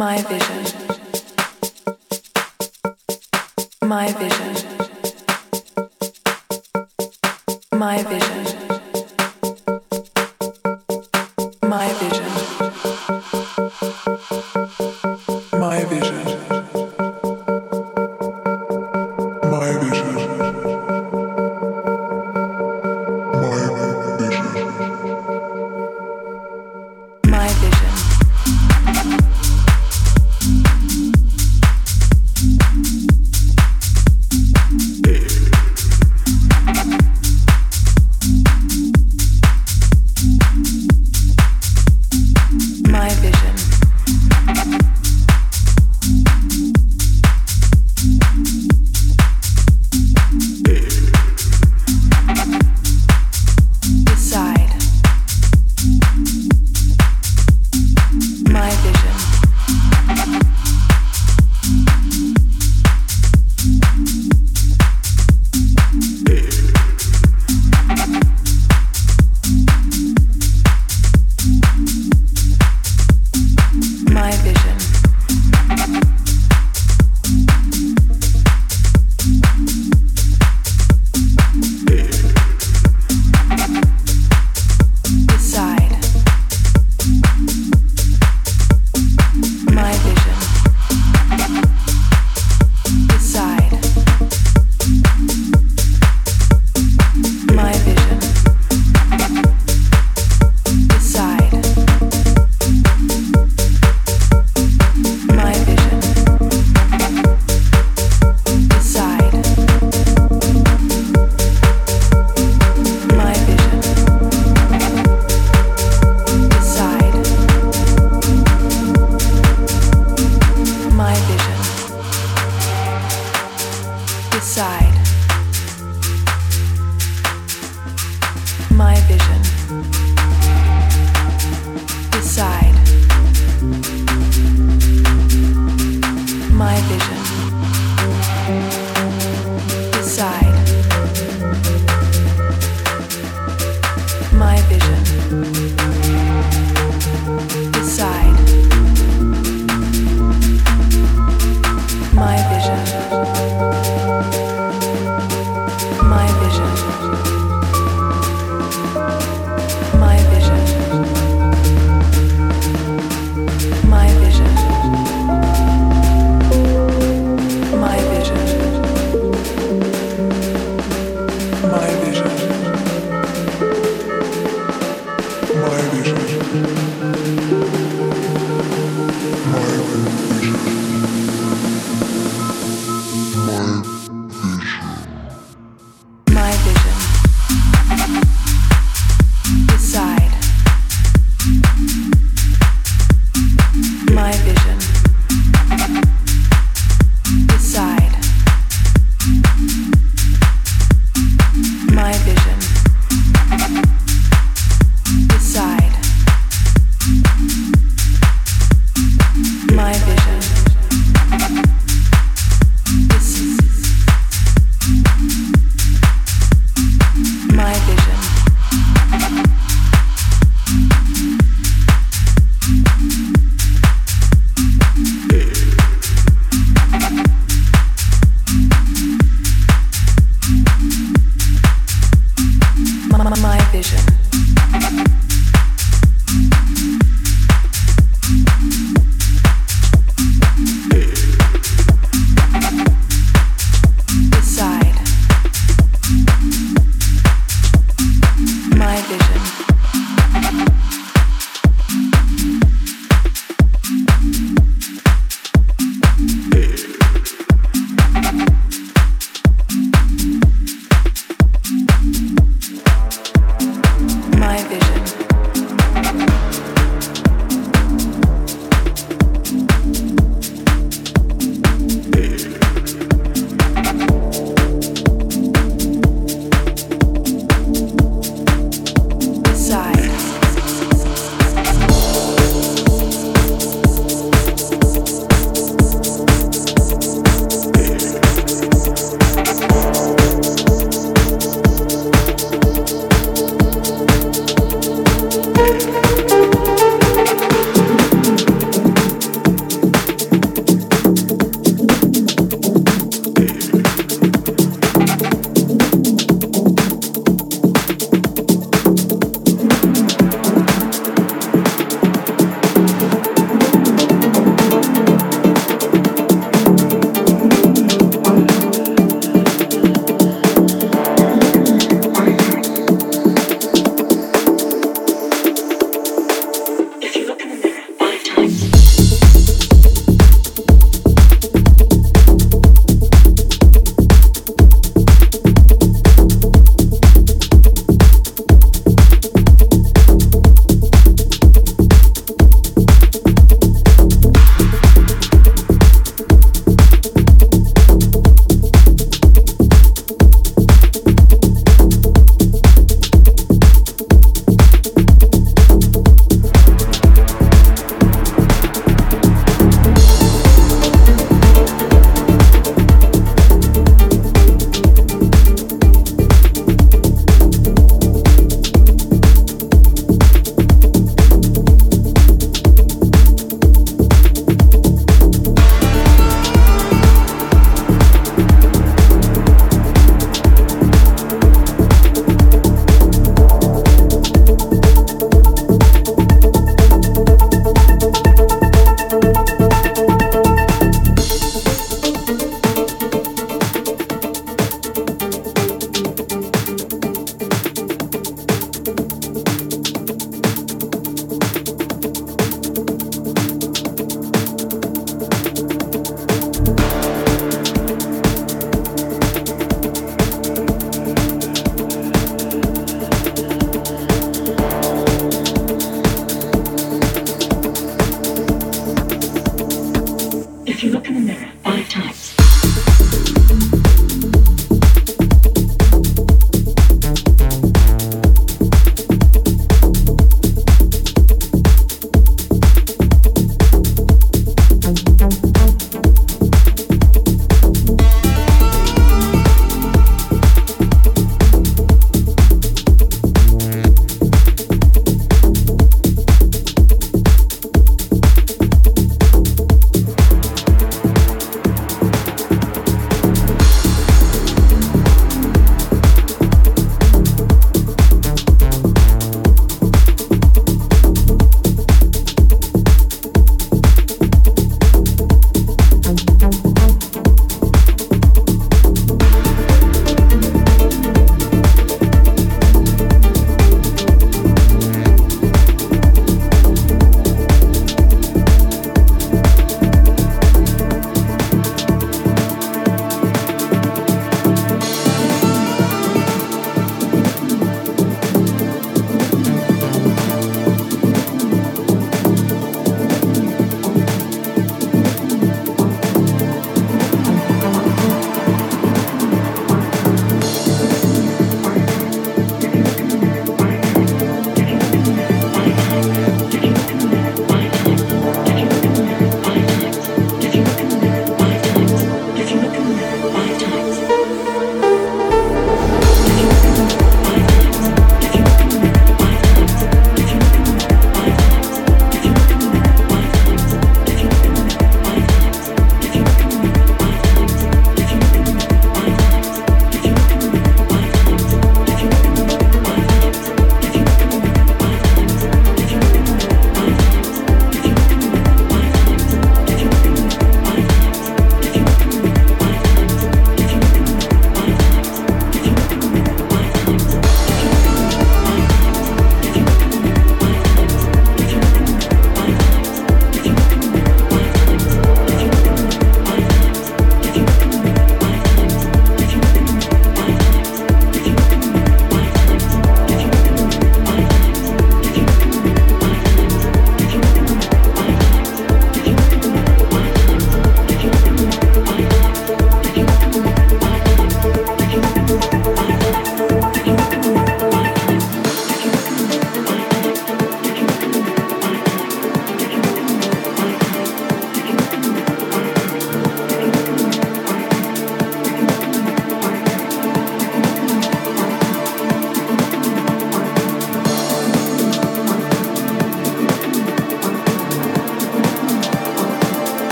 My vision. My vision. My vision.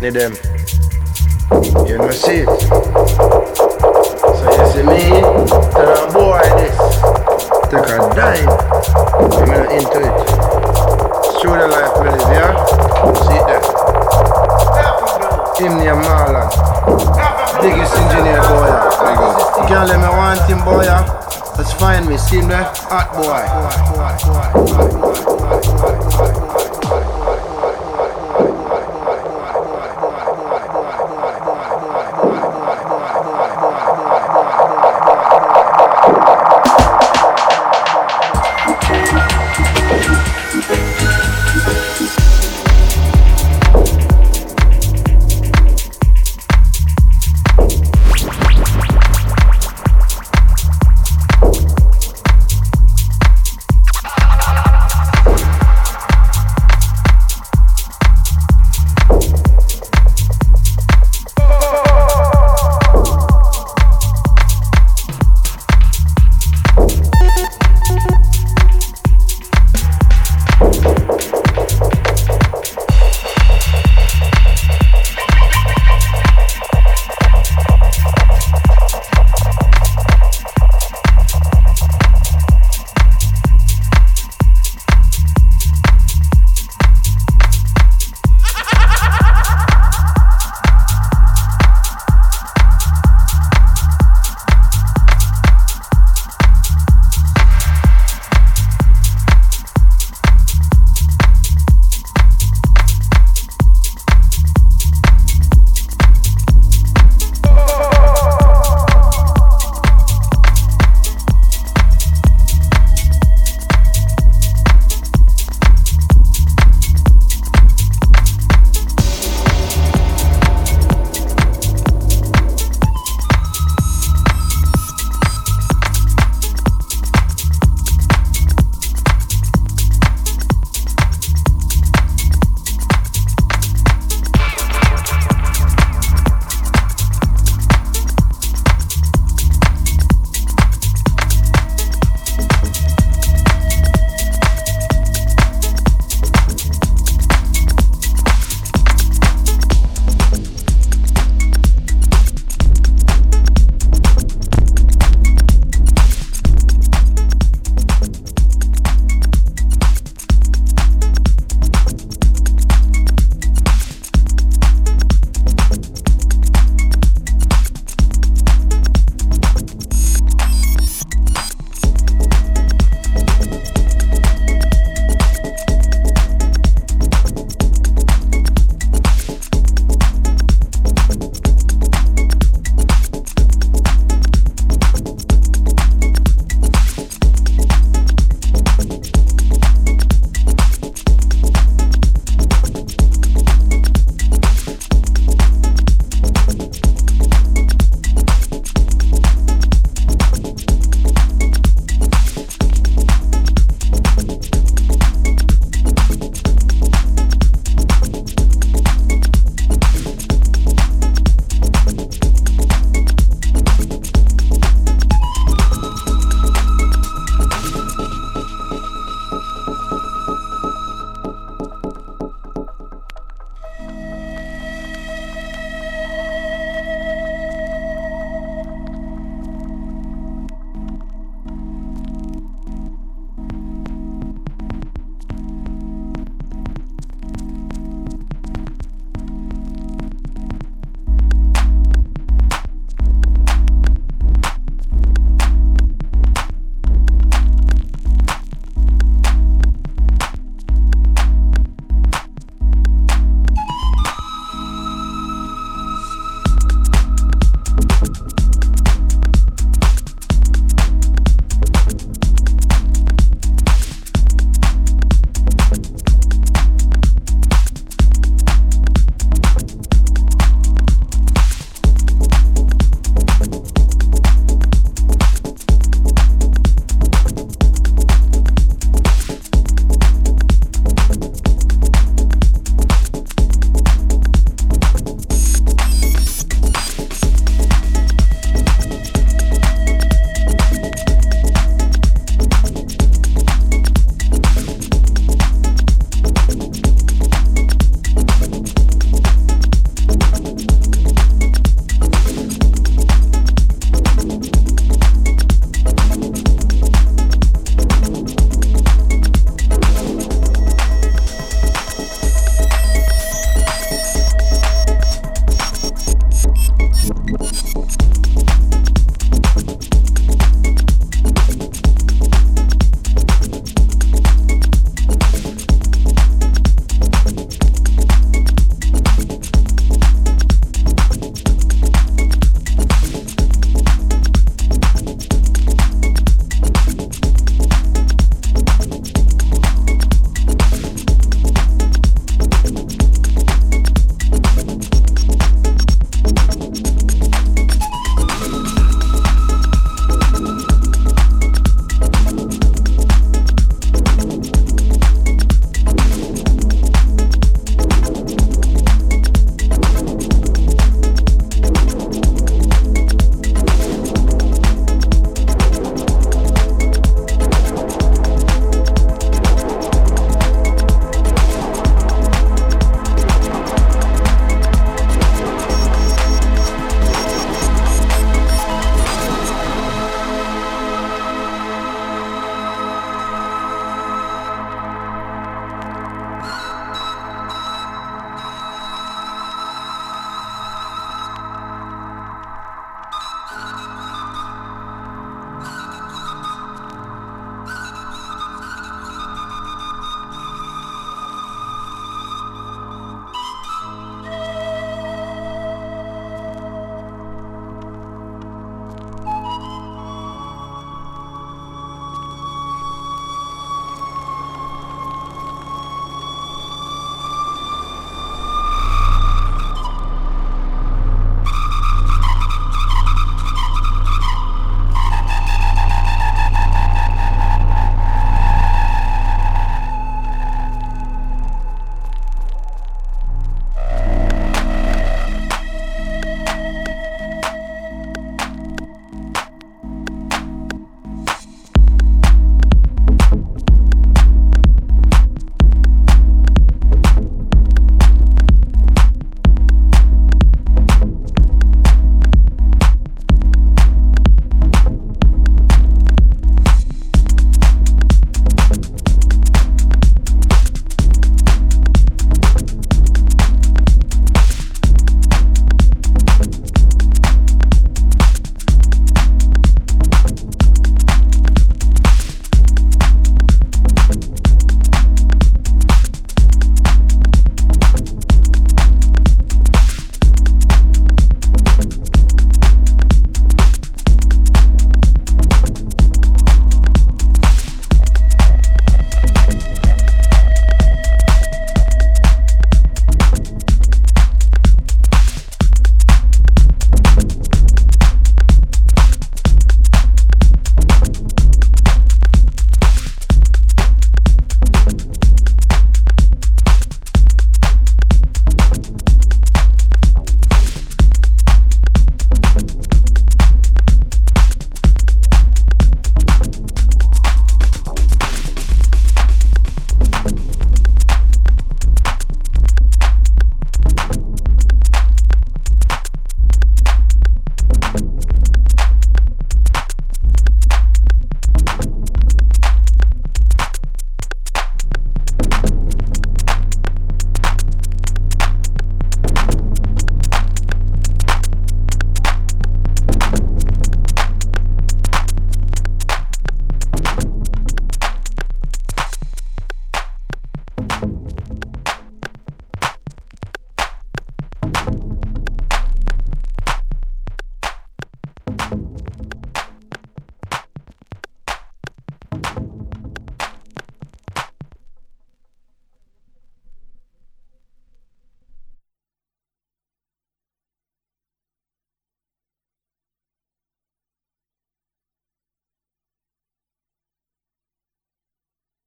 Me them.